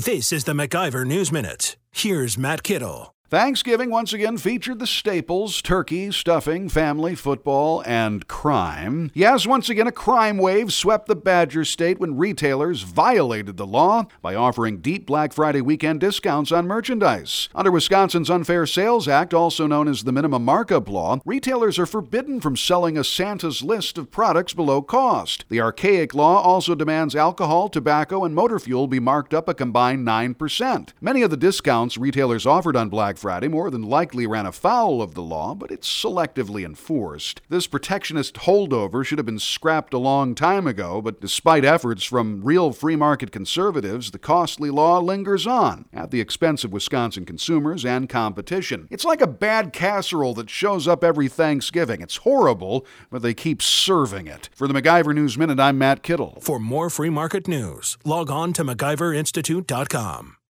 This is the MacIver News Minute. Here's Matt Kittle. Thanksgiving once again featured the staples turkey, stuffing, family, football, and crime. Yes, once again, a crime wave swept the Badger State when retailers violated the law by offering deep Black Friday weekend discounts on merchandise. Under Wisconsin's Unfair Sales Act, also known as the Minimum Markup Law, retailers are forbidden from selling a Santa's list of products below cost. The archaic law also demands alcohol, tobacco, and motor fuel be marked up a combined 9%. Many of the discounts retailers offered on Black Friday more than likely ran afoul of the law, but it's selectively enforced. This protectionist holdover should have been scrapped a long time ago, but despite efforts from real free market conservatives, the costly law lingers on at the expense of Wisconsin consumers and competition. It's like a bad casserole that shows up every Thanksgiving. It's horrible, but they keep serving it. For the MacIver News Minute, I'm Matt Kittle. For more free market news, log on to MacIverInstitute.com.